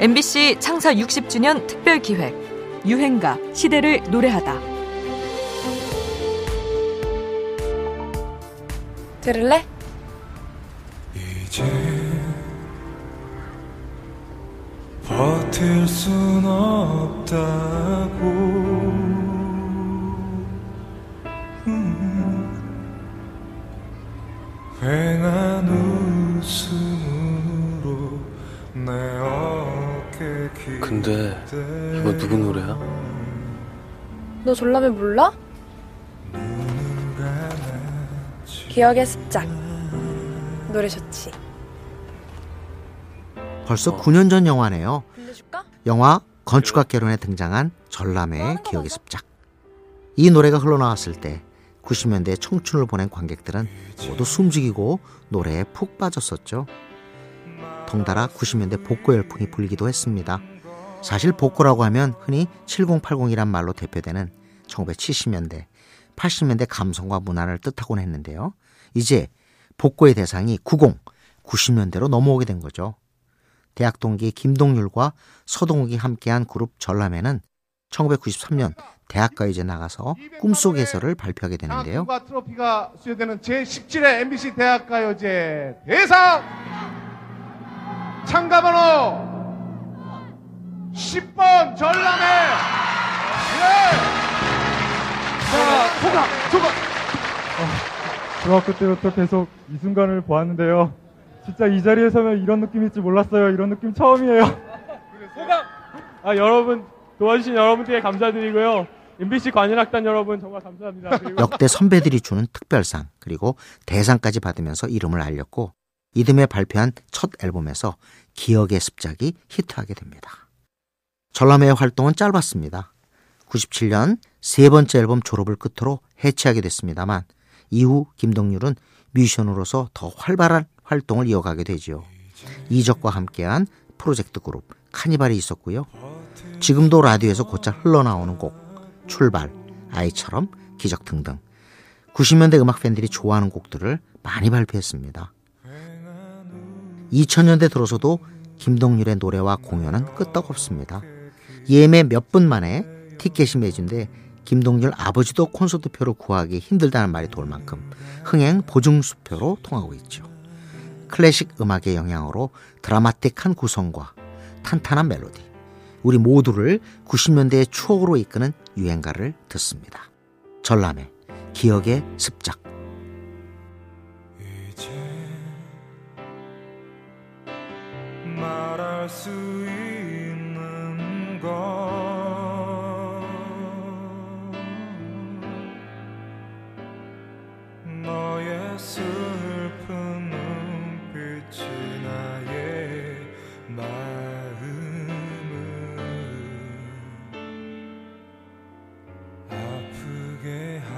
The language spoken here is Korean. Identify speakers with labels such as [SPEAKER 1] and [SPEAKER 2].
[SPEAKER 1] MBC 창사 60주년 특별 기획 유행가 시대를 노래하다.
[SPEAKER 2] 들을래?
[SPEAKER 3] 이제 버틸 순 없다고 음, 휑한 웃음
[SPEAKER 4] 근데 이거 누구 노래야?
[SPEAKER 2] 너 졸라매 몰라? 기억의 습작 노래 좋지
[SPEAKER 5] 벌써 9년 전 영화네요.
[SPEAKER 2] 빌려줄까?
[SPEAKER 5] 영화 건축학개론에 등장한 전람회의 기억의 습작. 이 노래가 흘러나왔을 때 90년대 청춘을 보낸 관객들은 모두 숨죽이고 노래에 푹 빠졌었죠. 덩달아 90년대 복고 열풍이 불기도 했습니다. 사실 복고라고 하면 흔히 7080이란 말로 대표되는 1970년대, 80년대 감성과 문화를 뜻하곤 했는데요. 이제 복고의 대상이 90, 90년대로 넘어오게 된 거죠. 대학 동기 김동률과 서동욱이 함께한 그룹 전람회는 1993년 대학가요제 나가서 꿈속 해설을 발표하게 되는데요.
[SPEAKER 6] 상과 트로피가 수여되는 제17회 MBC 대학가요제 대상 참가번호 소감 소감
[SPEAKER 7] 중학교 때부터 계속 이 순간을 보았는데요. 진짜 이 자리에 서면 이런 느낌일 줄 몰랐어요. 이런 느낌 처음이에요. 소감! 아, 여러분, 도와주신 여러분께 감사드리고요. MBC 관현악단 여러분 정말 감사합니다. 그리고
[SPEAKER 5] 역대 선배들이 주는 특별상 그리고 대상까지 받으면서 이름을 알렸고 이듬해 발표한 첫 앨범에서 기억의 습작이 히트하게 됩니다. 전람회의 활동은 짧았습니다. 97년 세 번째 앨범 졸업을 끝으로 해체하게 됐습니다만 이후 김동률은 뮤지션으로서 더 활발한 활동을 이어가게 되지요. 이적과 함께한 프로젝트 그룹 카니발이 있었고요. 지금도 라디오에서 곧잘 흘러나오는 곡 출발, 아이처럼, 기적 등등 90년대 음악 팬들이 좋아하는 곡들을 많이 발표했습니다. 2000년대 들어서도 김동률의 노래와 공연은 끄떡없습니다. 예매 몇 분 만에 티켓이 매진돼 김동률 아버지도 콘서트표를 구하기 힘들다는 말이 돌 만큼 흥행 보증수표로 통하고 있죠. 클래식 음악의 영향으로 드라마틱한 구성과 탄탄한 멜로디, 우리 모두를 90년대의 추억으로 이끄는 유행가를 듣습니다. 전람회 기억의 습작
[SPEAKER 3] 이제 말할 수 있는 건 아프